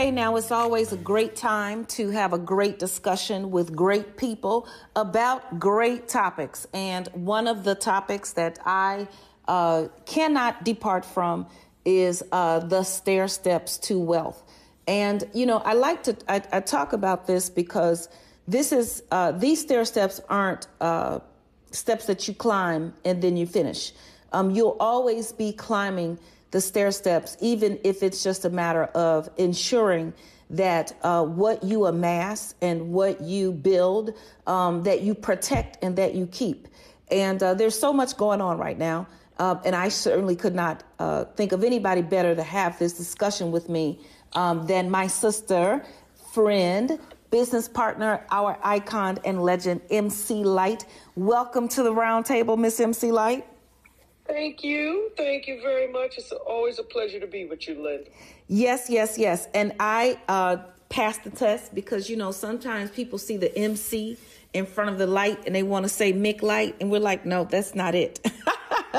Okay, now it's always a great time to have a great discussion with great people about great topics. And one of the topics that I uh, cannot depart from is uh, the stair steps to wealth. And, you know, I like to, I, I talk about this because this is, uh, these stair steps aren't uh, steps that you climb and then you finish. Um, you'll always be climbing the stair steps, even if it's just a matter of ensuring that uh, what you amass and what you build, um, that you protect and that you keep. And uh, there's so much going on right now. Uh, and I certainly could not uh, think of anybody better to have this discussion with me um, than my sister, friend, business partner, our icon and legend, MC Lyte. Welcome to the roundtable, Miss MC Lyte. Thank you. Thank you very much. It's always a pleasure to be with you, Lynn. Yes, yes, yes. And I uh, passed the test because, you know, sometimes people see the MC in front of the light and they want to say Mick Light. And we're like, no, that's not it.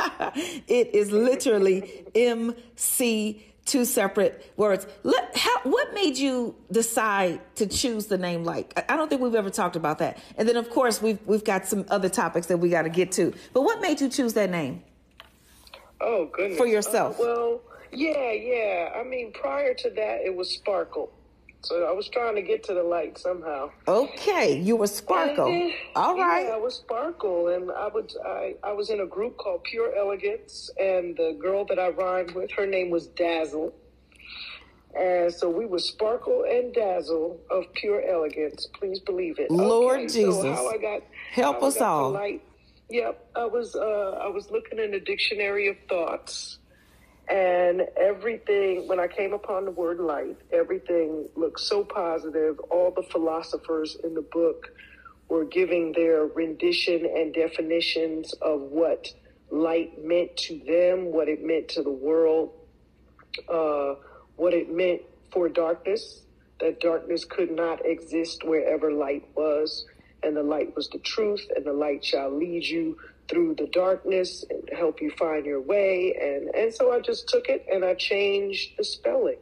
it is literally MC, two separate words. Let, how, what made you decide to choose the name Lyte? I don't think we've ever talked about that. And then, of course, we've, we've got some other topics that we got to get to. But what made you choose that name? Oh goodness. For yourself. Uh, well, yeah, yeah. I mean, prior to that, it was Sparkle. So I was trying to get to the light somehow. Okay, you were Sparkle. Then, All right. Yeah, I was Sparkle, and I would I, I was in a group called Pure Elegance, and the girl that I rhymed with, her name was Dazzle. And so we were Sparkle and Dazzle of Pure Elegance. Please believe it. Lord okay, Jesus, so how I got help us all. Lyte, Yep, I was uh, I was looking in a dictionary of thoughts, and everything when I came upon the word light, everything looked so positive. All the philosophers in the book were giving their rendition and definitions of what light meant to them, what it meant to the world, uh, what it meant for darkness. That darkness could not exist wherever light was and the light was the truth, and the light shall lead you through the darkness and help you find your way. And, and so I just took it and I changed the spelling.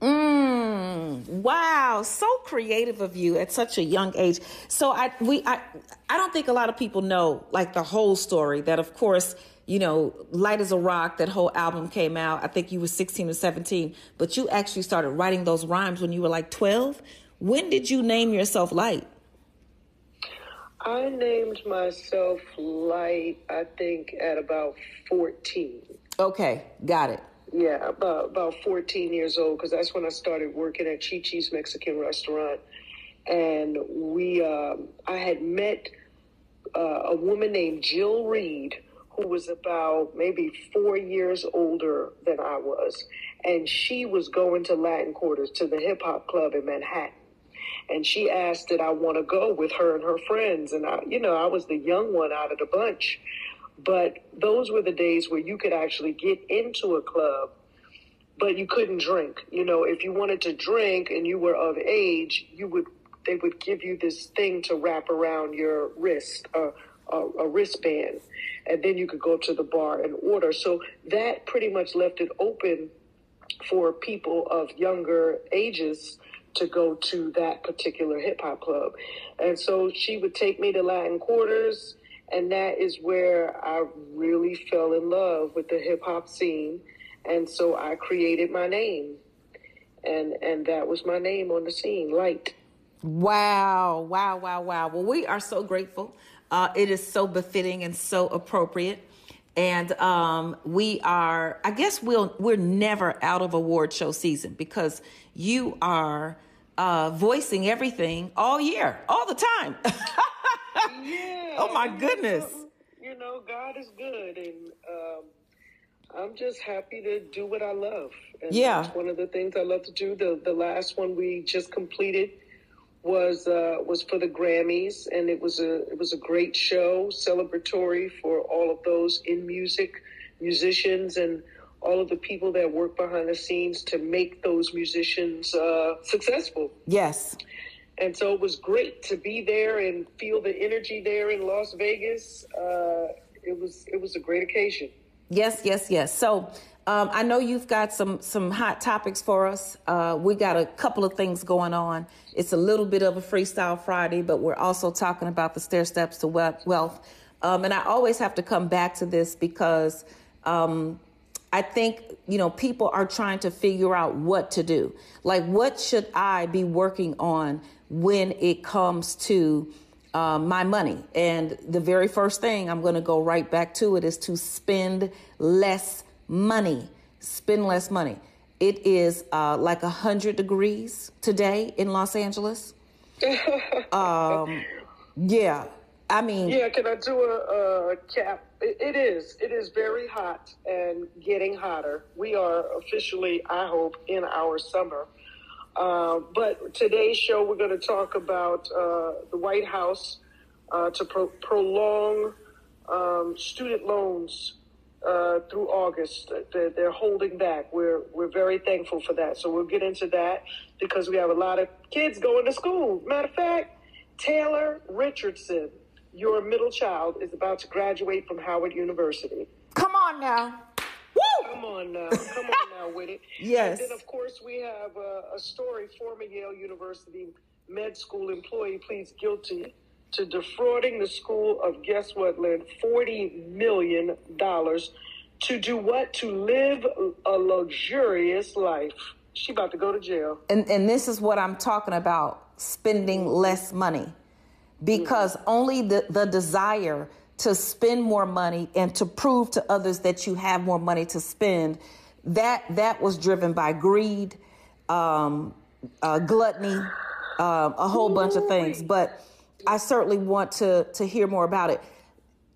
Mm, wow, so creative of you at such a young age. So I we I I don't think a lot of people know like the whole story that of course, you know, Lyte as a Rock, that whole album came out. I think you were 16 or 17, but you actually started writing those rhymes when you were like 12. When did you name yourself Lyte? I named myself Lyte, I think, at about 14. Okay, got it. Yeah, about, about 14 years old, because that's when I started working at Chi Chi's Mexican restaurant. And we, um, I had met uh, a woman named Jill Reed, who was about maybe four years older than I was. And she was going to Latin Quarters, to the hip hop club in Manhattan and she asked did I want to go with her and her friends. And I, you know, I was the young one out of the bunch. But those were the days where you could actually get into a club, but you couldn't drink. You know, if you wanted to drink and you were of age, you would they would give you this thing to wrap around your wrist, uh, a, a wristband, and then you could go to the bar and order. So that pretty much left it open for people of younger ages to go to that particular hip hop club. And so she would take me to Latin Quarters, and that is where I really fell in love with the hip hop scene. And so I created my name. And and that was my name on the scene, Lyte. Wow, wow, wow, wow. Well, we are so grateful. Uh, it is so befitting and so appropriate. And um, we are, I guess we'll, we're never out of award show season because you are uh, voicing everything all year, all the time. yeah. Oh my goodness. You know, God is good, and um, I'm just happy to do what I love. And yeah. That's one of the things I love to do. The the last one we just completed was uh, was for the Grammys, and it was a it was a great show, celebratory for all of those in music, musicians, and all of the people that work behind the scenes to make those musicians uh, successful. Yes. And so it was great to be there and feel the energy there in Las Vegas. Uh, it was it was a great occasion. Yes, yes, yes. So Um, I know you've got some some hot topics for us. Uh, we got a couple of things going on. It's a little bit of a freestyle Friday, but we're also talking about the stair steps to wealth. Um, and I always have to come back to this because um, I think you know people are trying to figure out what to do. Like, what should I be working on when it comes to uh, my money? And the very first thing I'm going to go right back to it is to spend less money. Spend less money. It is uh, like 100 degrees today in Los Angeles. um, yeah. I mean, yeah, can I do a, a cap? It, it is. It is very hot and getting hotter. We are officially, I hope, in our summer. Uh, but today's show, we're going to talk about uh, the White House uh, to pro- prolong um, student loans uh, through August. They're, they're, holding back. We're we're very thankful for that. So we'll get into that because we have a lot of kids going to school. Matter of fact, Taylor Richardson, your middle child, is about to graduate from Howard University. Come on now. Woo! Come on now. Come on now with it. Yes. And then, of course, we have a, a story. Former Yale University med school employee pleads guilty to defrauding the school of guess what, Lynn? $40 million to do what? To live a luxurious life. She about to go to jail. And, and this is what I'm talking about spending less money because mm-hmm. only the, the desire to spend more money and to prove to others that you have more money to spend that that was driven by greed um, uh, gluttony uh, a whole Ooh. bunch of things but I certainly want to to hear more about it.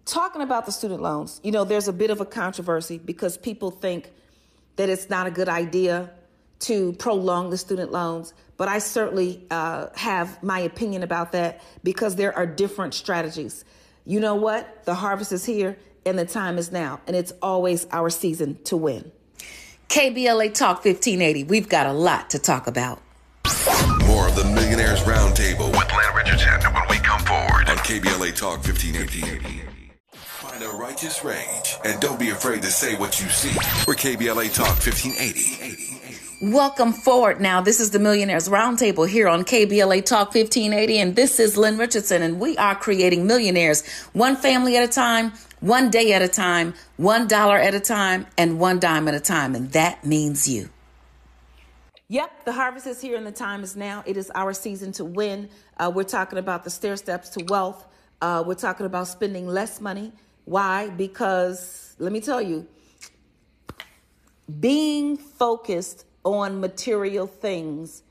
Talking about the student loans, you know, there's a bit of a controversy because people think that it's not a good idea to prolong the student loans. But I certainly uh, have my opinion about that because there are different strategies. You know what? The harvest is here and the time is now, and it's always our season to win. KBLA Talk 1580. We've got a lot to talk about. More of the Millionaires Roundtable with Lynn Richardson when we come forward on KBLA Talk 1580. Find a righteous rage and don't be afraid to say what you see. We're KBLA Talk 1580. Welcome forward now. This is the Millionaires Roundtable here on KBLA Talk 1580, and this is Lynn Richardson, and we are creating millionaires one family at a time, one day at a time, one dollar at a time, and one dime at a time, and that means you. Yep, the harvest is here and the time is now. It is our season to win. Uh, we're talking about the stair steps to wealth. Uh, we're talking about spending less money. Why? Because let me tell you, being focused on material things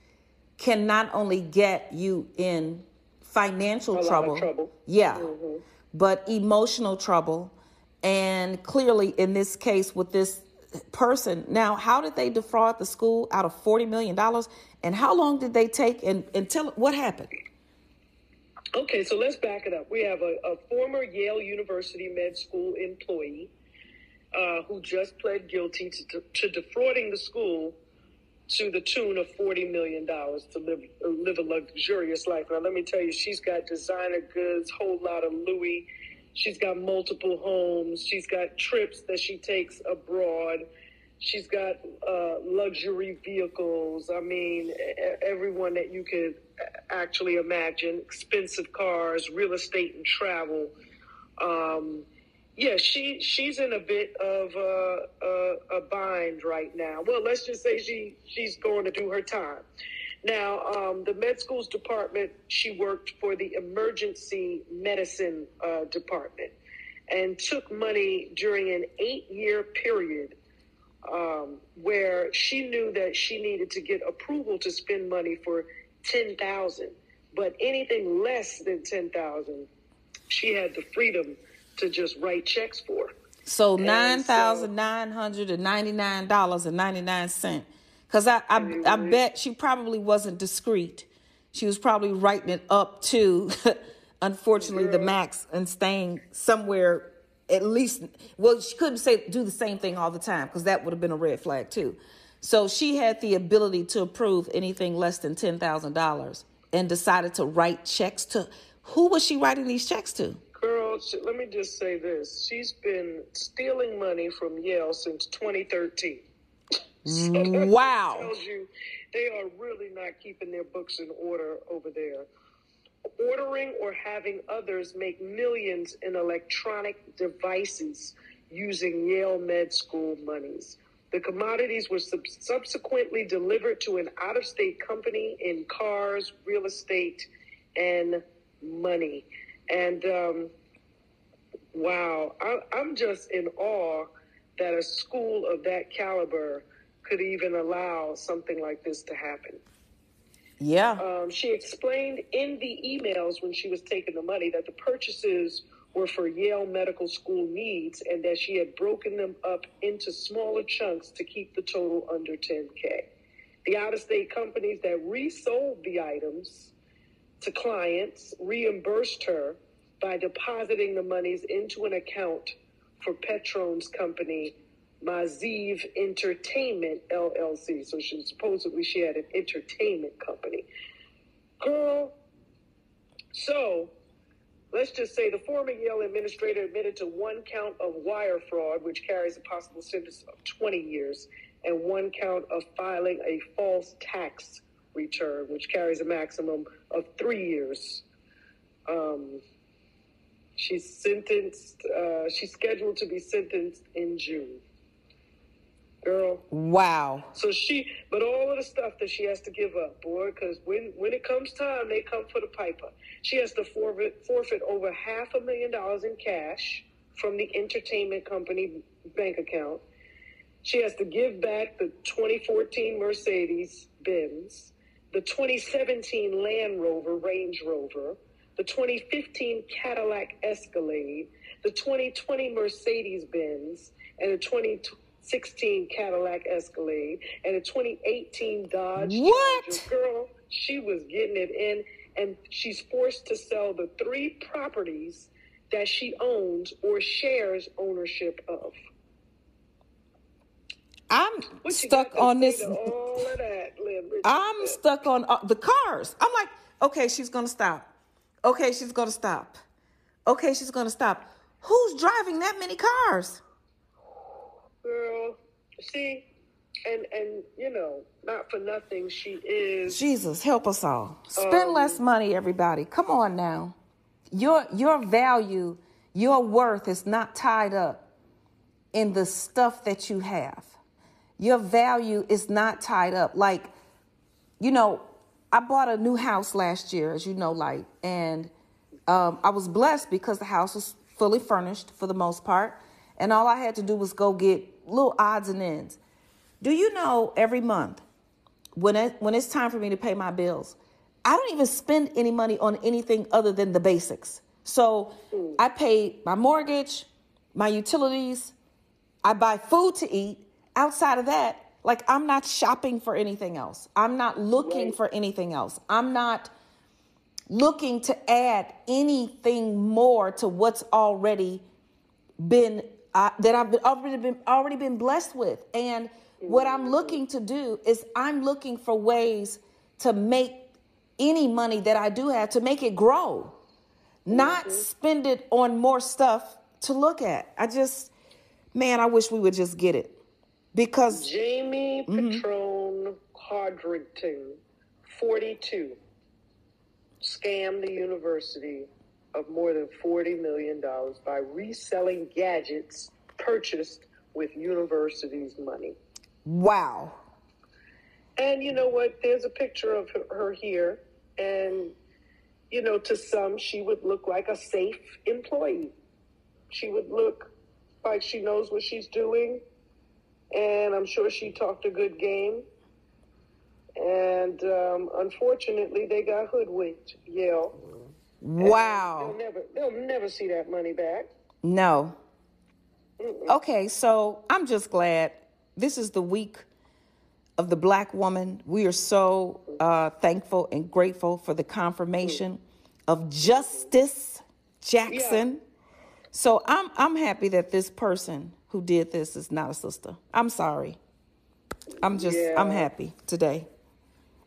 can not only get you in financial trouble, trouble, yeah, mm-hmm. but emotional trouble. And clearly, in this case, with this person. Now, how did they defraud the school out of $40 million? And how long did they take and, and tell what happened? Okay, so let's back it up. We have a, a former Yale University med school employee uh, who just pled guilty to, to, defrauding the school to the tune of $40 million to live, live a luxurious life. Now, let me tell you, she's got designer goods, whole lot of Louis She's got multiple homes. She's got trips that she takes abroad. She's got uh, luxury vehicles. I mean, everyone that you could actually imagine expensive cars, real estate, and travel. Um, yeah, she she's in a bit of a, a, a bind right now. Well, let's just say she she's going to do her time. Now, um, the med schools department, she worked for the emergency medicine uh, department and took money during an eight year period um, where she knew that she needed to get approval to spend money for 10000 but anything less than 10000 she had the freedom to just write checks for. So nine thousand nine hundred and ninety nine dollars and ninety nine cent because I, I, I bet she probably wasn't discreet. She was probably writing it up to, unfortunately, the max and staying somewhere at least. Well, she couldn't say do the same thing all the time because that would have been a red flag too. So she had the ability to approve anything less than ten thousand dollars and decided to write checks to. Who was she writing these checks to? Girl, Girl, let me just say this. She's been stealing money from Yale since 2013. so mm, wow. tells you they are really not keeping their books in order over there. Ordering or having others make millions in electronic devices using Yale Med School monies. The commodities were sub- subsequently delivered to an out of state company in cars, real estate, and money. And um, wow, I, I'm just in awe that a school of that caliber could even allow something like this to happen. Yeah. Um, she explained in the emails when she was taking the money that the purchases were for Yale Medical School needs and that she had broken them up into smaller chunks to keep the total under 10K. The out of state companies that resold the items to clients reimbursed her by depositing the monies into an account for Petrone's company, Maziv Entertainment LLC. So she supposedly she had an entertainment company. Girl, so let's just say the former Yale administrator admitted to one count of wire fraud, which carries a possible sentence of 20 years, and one count of filing a false tax return, which carries a maximum of three years. Um, she's sentenced, uh, she's scheduled to be sentenced in June. Girl. Wow. So she, but all of the stuff that she has to give up, boy, because when when it comes time, they come for the piper. She has to forfeit forfeit over half a million dollars in cash from the entertainment company bank account. She has to give back the 2014 Mercedes Benz, the 2017 Land Rover Range Rover, the 2015 Cadillac Escalade, the 2020 Mercedes Benz, and the 20. 16 Cadillac Escalade and a 2018 Dodge what? Charger. Girl, she was getting it in, and she's forced to sell the three properties that she owns or shares ownership of. I'm stuck on this. That, I'm stuck on uh, the cars. I'm like, okay, she's gonna stop. Okay, she's gonna stop. Okay, she's gonna stop. Who's driving that many cars? Girl. See, and and you know, not for nothing, she is. Jesus, help us all. Spend um, less money, everybody. Come on now. Your your value, your worth is not tied up in the stuff that you have. Your value is not tied up. Like, you know, I bought a new house last year, as you know, like, and um, I was blessed because the house was fully furnished for the most part, and all I had to do was go get little odds and ends. Do you know every month when it, when it's time for me to pay my bills, I don't even spend any money on anything other than the basics. So I pay my mortgage, my utilities, I buy food to eat. Outside of that, like I'm not shopping for anything else. I'm not looking right. for anything else. I'm not looking to add anything more to what's already been uh, that I've been, already been already been blessed with. And what I'm looking to do is I'm looking for ways to make any money that I do have to make it grow, not mm-hmm. spend it on more stuff to look at. I just, man, I wish we would just get it because Jamie mm-hmm. Petrone Hardrington, 42, scammed the university of more than $40 million by reselling gadgets purchased with university's money. Wow. And you know what? There's a picture of her here. And, you know, to some, she would look like a safe employee. She would look like she knows what she's doing. And I'm sure she talked a good game. And um, unfortunately, they got hoodwinked, Yale. Wow. They'll never, they'll never see that money back. No. Mm-mm. Okay, so I'm just glad this is the week of the black woman. We are so uh, thankful and grateful for the confirmation of Justice Jackson. Yeah. So I'm I'm happy that this person who did this is not a sister. I'm sorry. I'm just yeah. I'm happy today.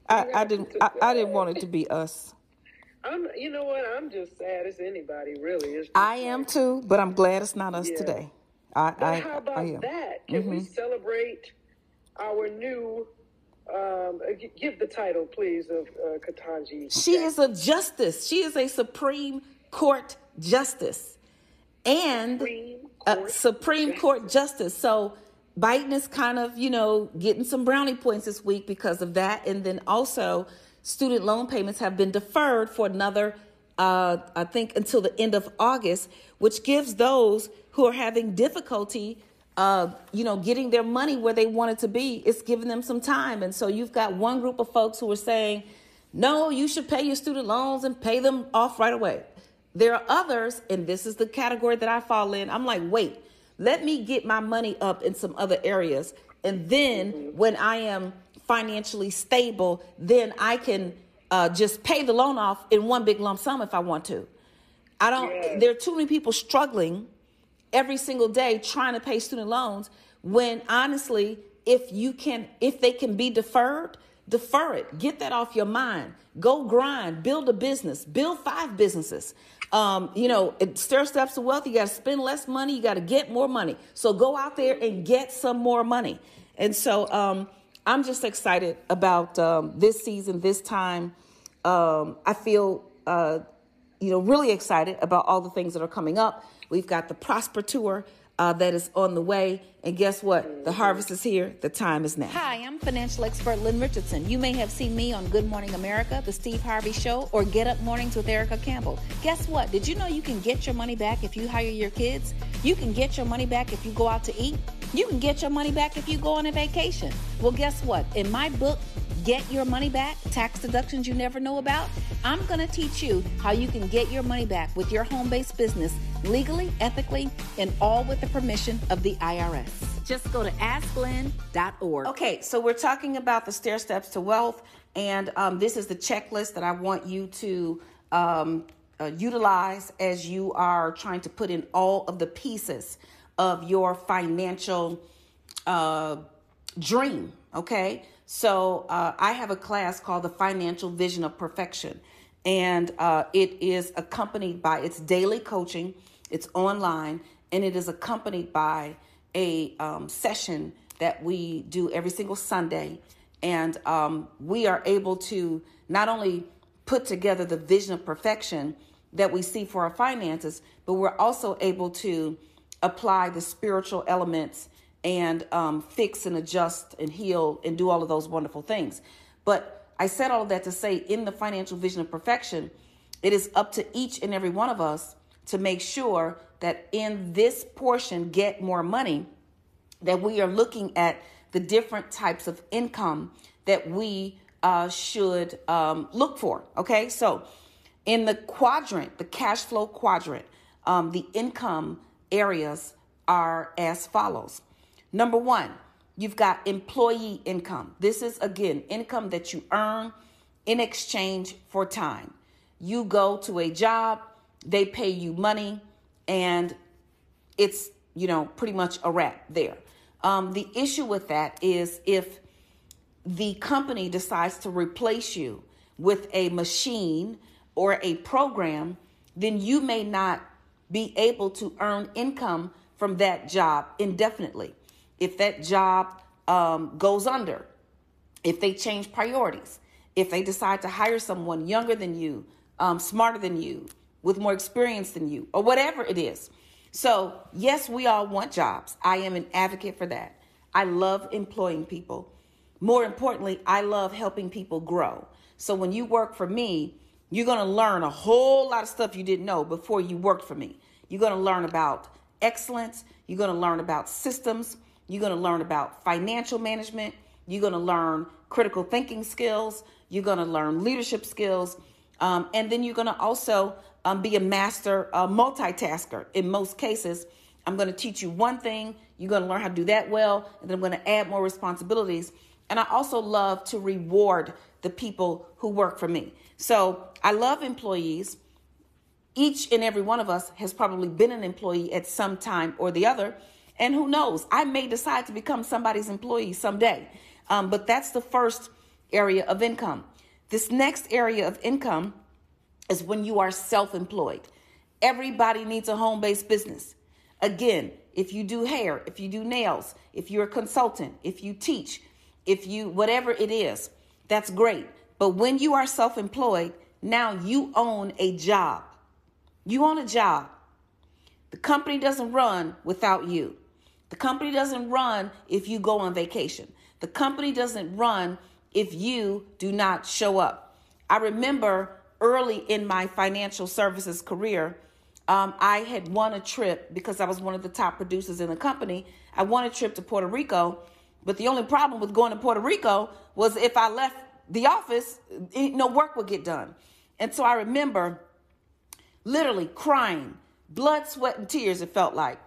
I, I didn't I, I didn't want it to be us. I'm, you know what? I'm just sad as anybody, really. I am like- too, but I'm glad it's not us Yeah. today. I, But I, how about I am. that? Can we Mhm. celebrate our new? Um, uh, give the title, please, of uh, Ketanji. She is a justice. She is a Supreme Court justice and Supreme a Court Supreme Court justice. So Biden is kind of, you know, getting some brownie points this week because of that. And then also, student loan payments have been deferred for another, uh, I think, until the end of August, which gives those who are having difficulty uh, you know, getting their money where they want it to be, it's giving them some time. And so you've got one group of folks who are saying, no, you should pay your student loans and pay them off right away. There are others, and this is the category that I fall in. I'm like, wait, let me get my money up in some other areas. And then when I am financially stable, then I can uh, just pay the loan off in one big lump sum if I want to. I don't, there are too many people struggling every single day trying to pay student loans when honestly if you can if they can be deferred defer it. Get that off your mind. Go grind. Build a business. Build five businesses. Um, you know it stair steps to wealth you got to spend less money you got to get more money. So go out there and get some more money. And so um, i'm just excited about um, this season this time um, i feel uh, you know, really excited about all the things that are coming up. We've got the Prosper Tour uh, that is on the way. And guess what? The harvest is here. The time is now. Hi, I'm financial expert Lynn Richardson. You may have seen me on Good Morning America, The Steve Harvey Show, or Get Up Mornings with Erica Campbell. Guess what? Did you know you can get your money back if you hire your kids? You can get your money back if you go out to eat? You can get your money back if you go on a vacation. Well, guess what? In my book, Get Your Money Back Tax Deductions You Never Know About, I'm going to teach you how you can get your money back with your home based business legally, ethically, and all with the permission of the IRS. Just go to asklynn.org. Okay, so we're talking about the stair steps to wealth, and um, this is the checklist that I want you to um, uh, utilize as you are trying to put in all of the pieces of your financial uh, dream. Okay. So uh, I have a class called the Financial Vision of Perfection, and uh, it is accompanied by its daily coaching. It's online, and it is accompanied by a um, session that we do every single Sunday. And um, we are able to not only put together the vision of perfection that we see for our finances, but we're also able to apply the spiritual elements and um, fix and adjust and heal and do all of those wonderful things. But I said all of that to say, in the financial vision of perfection, it is up to each and every one of us to make sure that in this portion, get more money, that we are looking at the different types of income that we uh, should um, look for. Okay, so in the quadrant, the cash flow quadrant, um, the income areas are as follows. Number one, you've got employee income. This is again income that you earn in exchange for time. You go to a job, they pay you money, and it's you know pretty much a wrap there. Um, the issue with that is if the company decides to replace you with a machine or a program, then you may not be able to earn income from that job indefinitely. If that job um, goes under, if they change priorities, if they decide to hire someone younger than you, um, smarter than you, with more experience than you, or whatever it is. So, yes, we all want jobs. I am an advocate for that. I love employing people. More importantly, I love helping people grow. So, when you work for me, you're going to learn a whole lot of stuff you didn't know before you worked for me. You're going to learn about excellence, you're going to learn about systems, you're going to learn about financial management, you're going to learn critical thinking skills, you're going to learn leadership skills, um, and then you're going to also um, be a master uh, multitasker. In most cases, I'm going to teach you one thing, you're going to learn how to do that well, and then I'm going to add more responsibilities. And I also love to reward the people who work for me. So I love employees. Each and every one of us has probably been an employee at some time or the other. And who knows, I may decide to become somebody's employee someday. Um, but that's the first area of income. This next area of income is when you are self employed. Everybody needs a home based business. Again, if you do hair, if you do nails, if you're a consultant, if you teach, if you, whatever it is, that's great. But when you are self employed, now you own a job. You own a job. The company doesn't run without you. The company doesn't run if you go on vacation. The company doesn't run if you do not show up. I remember early in my financial services career, um, I had won a trip because I was one of the top producers in the company. I won a trip to Puerto Rico, but the only problem with going to Puerto Rico was if I left the office, eh, no work would get done. And so I remember literally crying, blood, sweat, and tears, it felt like,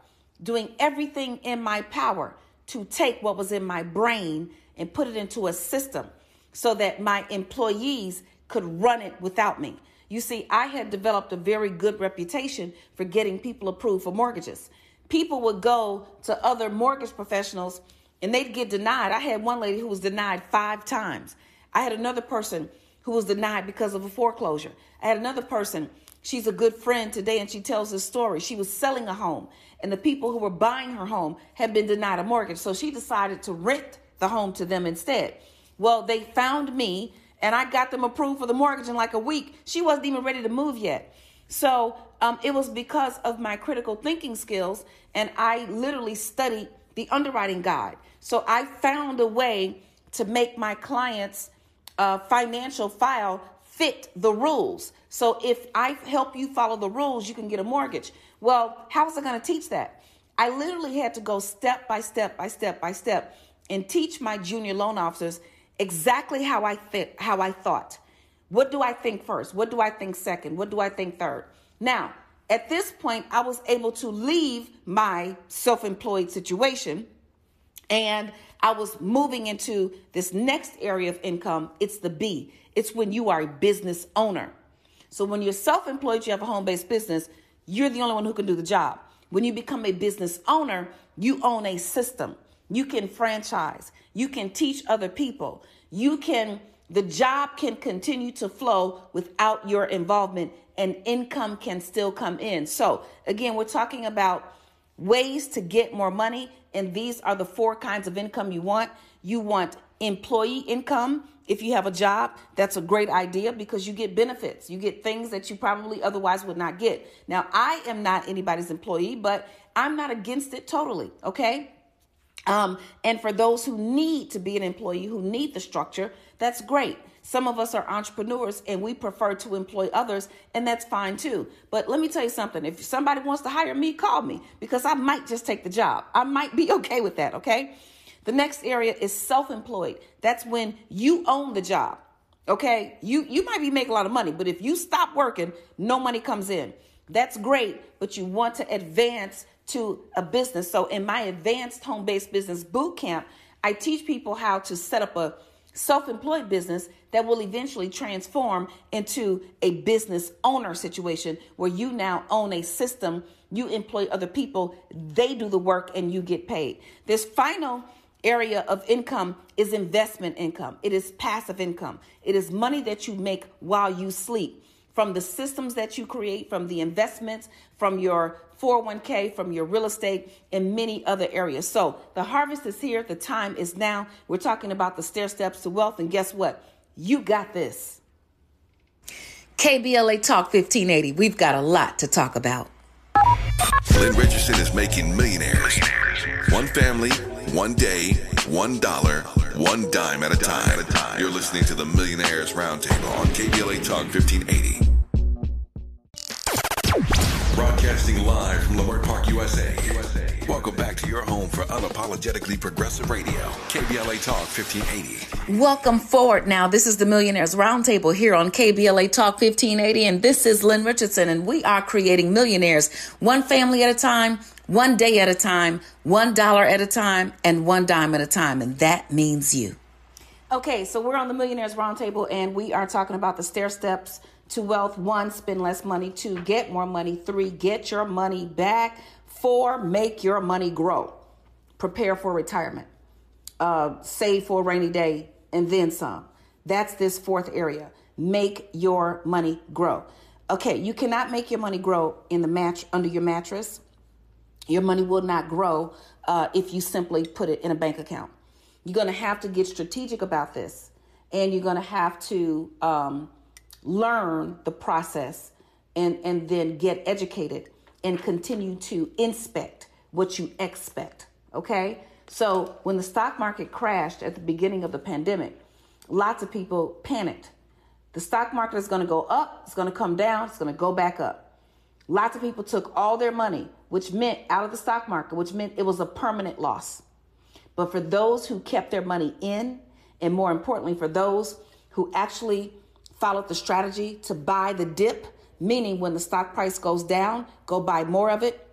doing everything in my power to take what was in my brain and put it into a system so that my employees could run it without me. You see, I had developed a very good reputation for getting people approved for mortgages. People would go to other mortgage professionals and they'd get denied. I had one lady who was denied five times. I had another person who was denied because of a foreclosure. I had another person, she's a good friend today, and she tells this story. She was selling a home, and the people who were buying her home had been denied a mortgage. So she decided to rent the home to them instead. Well, they found me and I got them approved for the mortgage in like a week. She wasn't even ready to move yet. So um, it was because of my critical thinking skills, and I literally studied the underwriting guide. So I found a way to make my clients' uh, financial file fit the rules. So if I help you follow the rules, you can get a mortgage. Well, how was I going to teach that? I literally had to go step by step by step by step and teach my junior loan officers exactly how I fit, how I thought. What do I think first? What do I think second? What do I think third? Now, at this point, I was able to leave my self employed situation and I was moving into this next area of income. It's the B. It's when you are a business owner. So when you're self employed, you have a home based business, you're the only one who can do the job. When you become a business owner, you own a system. You can franchise. You can teach other people. You can, the job can continue to flow without your involvement and income can still come in. So, again, we're talking about ways to get more money. And these are the four kinds of income you want. You want employee income. If you have a job, that's a great idea because you get benefits. You get things that you probably otherwise would not get. Now, I am not anybody's employee, but I'm not against it totally. Okay. Um, and for those who need to be an employee, who need the structure, that's great. Some of us are entrepreneurs and we prefer to employ others, and that's fine too. But let me tell you something if somebody wants to hire me, call me because I might just take the job. I might be okay with that, okay? The next area is self employed. That's when you own the job, okay? You, you might be making a lot of money, but if you stop working, no money comes in. That's great, but you want to advance to a business. So in my advanced home based business boot camp, I teach people how to set up a self employed business that will eventually transform into a business owner situation where you now own a system, you employ other people, they do the work, and you get paid. This final area of income is investment income, it is passive income, it is money that you make while you sleep. From the systems that you create, from the investments, from your 401k, from your real estate, and many other areas. So the harvest is here. The time is now. We're talking about the stair steps to wealth. And guess what? You got this. KBLA Talk 1580. We've got a lot to talk about. Lynn Richardson is making millionaires. One family, one day, one dollar, one dime at a time. You're listening to the Millionaires Roundtable on KBLA Talk 1580. Broadcasting live from Leimert Park, USA. USA. Welcome back to your home for unapologetically progressive radio, KBLA Talk 1580. Welcome forward now. This is the Millionaires Roundtable here on KBLA Talk 1580, and this is Lynn Richardson, and we are creating millionaires one family at a time, one day at a time, one dollar at a time, and one dime at a time, and that means you. Okay, so we're on the Millionaires Roundtable, and we are talking about the stair steps to wealth. One, spend less money. Two, get more money. Three, get your money back. Four, make your money grow. Prepare for retirement. Uh, save for a rainy day and then some. That's this fourth area. Make your money grow. Okay, you cannot make your money grow in the match under your mattress. Your money will not grow uh, if you simply put it in a bank account. You're going to have to get strategic about this, and you're going to have to um, learn the process and, and then get educated and continue to inspect what you expect. Okay? So, when the stock market crashed at the beginning of the pandemic, lots of people panicked the stock market is going to go up, it's going to come down, it's going to go back up. Lots of people took all their money, which meant out of the stock market, which meant it was a permanent loss. But for those who kept their money in, and more importantly, for those who actually followed the strategy to buy the dip, meaning when the stock price goes down, go buy more of it,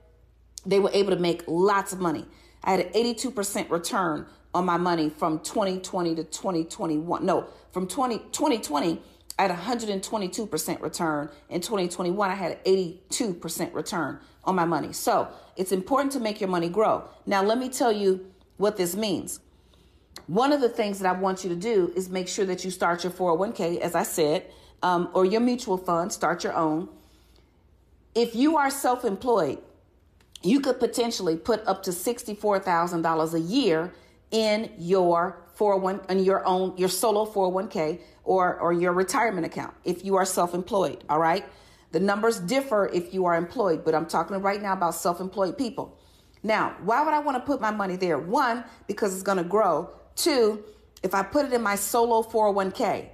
they were able to make lots of money. I had an 82% return on my money from 2020 to 2021. No, from 20, 2020 I had 122% return. In 2021, I had an 82% return on my money. So it's important to make your money grow. Now, let me tell you what this means. One of the things that I want you to do is make sure that you start your 401k, as I said, um, or your mutual fund, start your own. If you are self employed, you could potentially put up to $64,000 a year in your 401 in your own your solo 401k or or your retirement account if you are self-employed all right? The numbers differ if you are employed but i'm talking right now about self-employed people. Now why would i want to put my money there? One because it's going to grow two if i put it in my solo 401k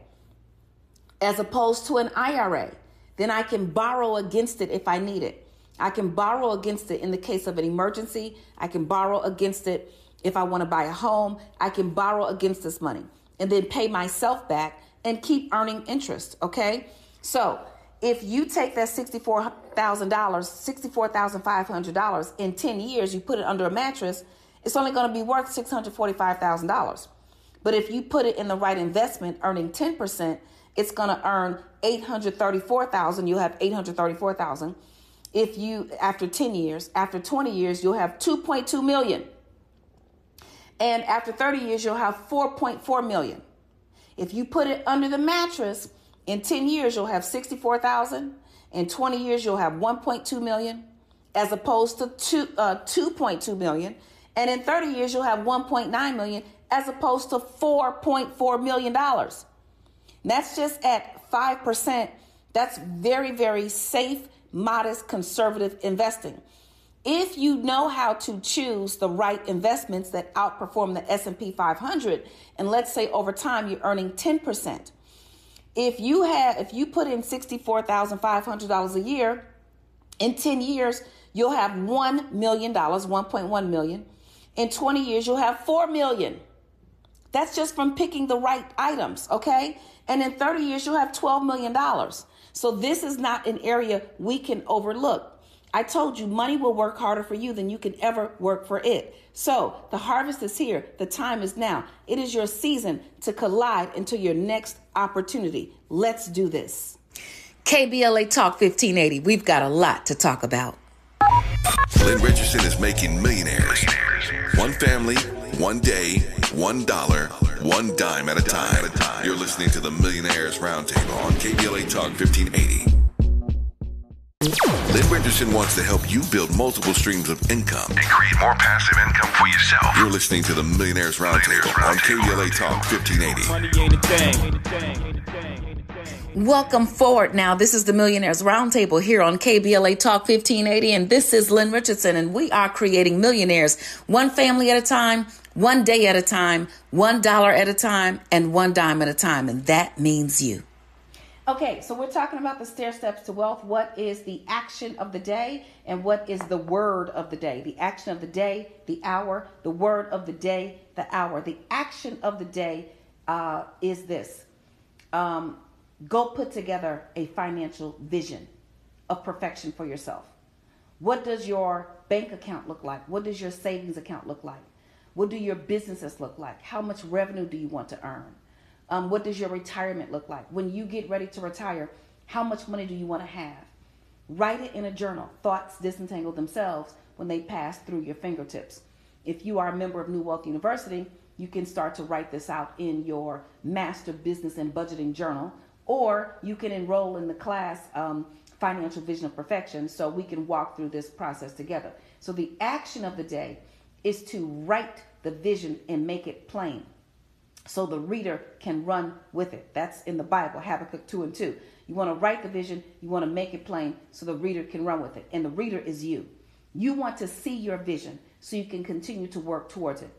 as opposed to an ira then i can borrow against it if i need it i can borrow against it in the case of an emergency i can borrow against it if I want to buy a home, I can borrow against this money and then pay myself back and keep earning interest. Okay. So if you take that $64,000, $64,500 in 10 years, you put it under a mattress, it's only going to be worth $645,000. But if you put it in the right investment, earning 10%, it's going to earn 834,000. You'll have 834,000. If you after 10 years, after 20 years, you'll have 2.2 million. And after 30 years, you'll have 4.4 million. If you put it under the mattress, in 10 years, you'll have 64,000. In 20 years, you'll have 1.2 million, as opposed to two, uh, 2.2 million. And in 30 years, you'll have 1.9 million, as opposed to 4.4 million dollars. That's just at 5%. That's very, very safe, modest, conservative investing. If you know how to choose the right investments that outperform the S&P 500 and let's say over time you're earning 10%. If you have if you put in $64,500 a year in 10 years you'll have 1 million dollars, 1.1 million. In 20 years you'll have 4 million. That's just from picking the right items, okay? And in 30 years you'll have 12 million dollars. So this is not an area we can overlook. I told you money will work harder for you than you can ever work for it. So the harvest is here. The time is now. It is your season to collide into your next opportunity. Let's do this. KBLA Talk 1580. We've got a lot to talk about. Lynn Richardson is making millionaires. One family, one day, one dollar, one dime at a time. You're listening to the Millionaires Roundtable on KBLA Talk 1580. Lynn Richardson wants to help you build multiple streams of income and create more passive income for yourself. You're listening to the Millionaires Roundtable on KBLA Talk 1580. Welcome forward now. This is the Millionaires Roundtable here on KBLA Talk 1580, and this is Lynn Richardson, and we are creating millionaires one family at a time, one day at a time, one dollar at a time, and one dime at a time, and that means you. Okay, so we're talking about the stair steps to wealth. What is the action of the day and what is the word of the day? The action of the day, the hour, the word of the day, the hour. The action of the day uh, is this um, go put together a financial vision of perfection for yourself. What does your bank account look like? What does your savings account look like? What do your businesses look like? How much revenue do you want to earn? Um, what does your retirement look like? When you get ready to retire, how much money do you want to have? Write it in a journal. Thoughts disentangle themselves when they pass through your fingertips. If you are a member of New Wealth University, you can start to write this out in your Master Business and Budgeting Journal, or you can enroll in the class um, financial vision of perfection so we can walk through this process together. So the action of the day is to write the vision and make it plain so the reader can run with it. That's in the Bible, Habakkuk 2 and 2. You want to write the vision, you want to make it plain so the reader can run with it. And the reader is you. You want to see your vision so you can continue to work towards it.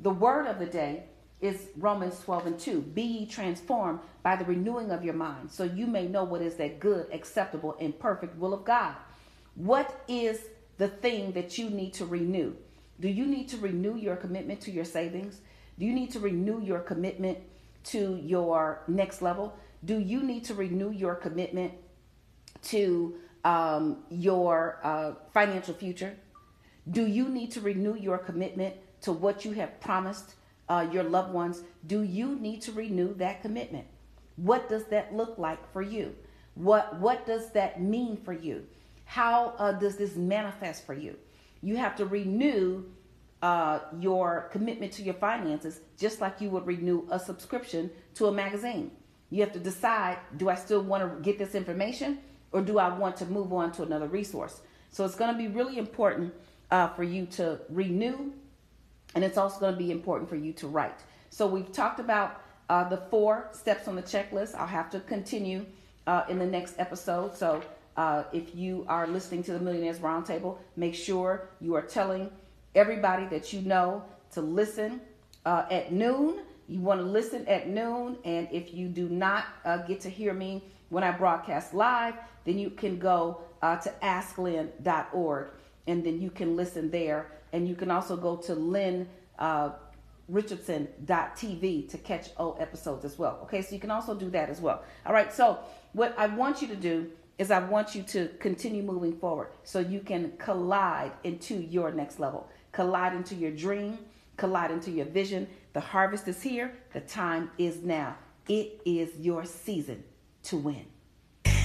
The word of the day is Romans 12 and 2. Be ye transformed by the renewing of your mind, so you may know what is that good, acceptable, and perfect will of God. What is the thing that you need to renew? Do you need to renew your commitment to your savings? Do you need to renew your commitment to your next level? Do you need to renew your commitment to um, your uh, financial future? Do you need to renew your commitment to what you have promised uh, your loved ones? Do you need to renew that commitment? What does that look like for you? What What does that mean for you? How uh, does this manifest for you? You have to renew uh, your commitment to your finances just like you would renew a subscription to a magazine. You have to decide do I still want to get this information or do I want to move on to another resource? So it's going to be really important uh, for you to renew, and it's also going to be important for you to write. So we've talked about uh, the four steps on the checklist. I'll have to continue uh, in the next episode. So uh, if you are listening to the Millionaires Roundtable, make sure you are telling everybody that you know to listen uh, at noon you want to listen at noon, and if you do not uh, get to hear me when I broadcast live, then you can go uh, to asklynn.org and then you can listen there. And you can also go to lynn uh, richardson.tv to catch old episodes as well. Okay, so you can also do that as well. All right, so what I want you to do is I want you to continue moving forward so you can collide into your next level, collide into your dream, collide into your vision, the harvest is here. The time is now. It is your season to win.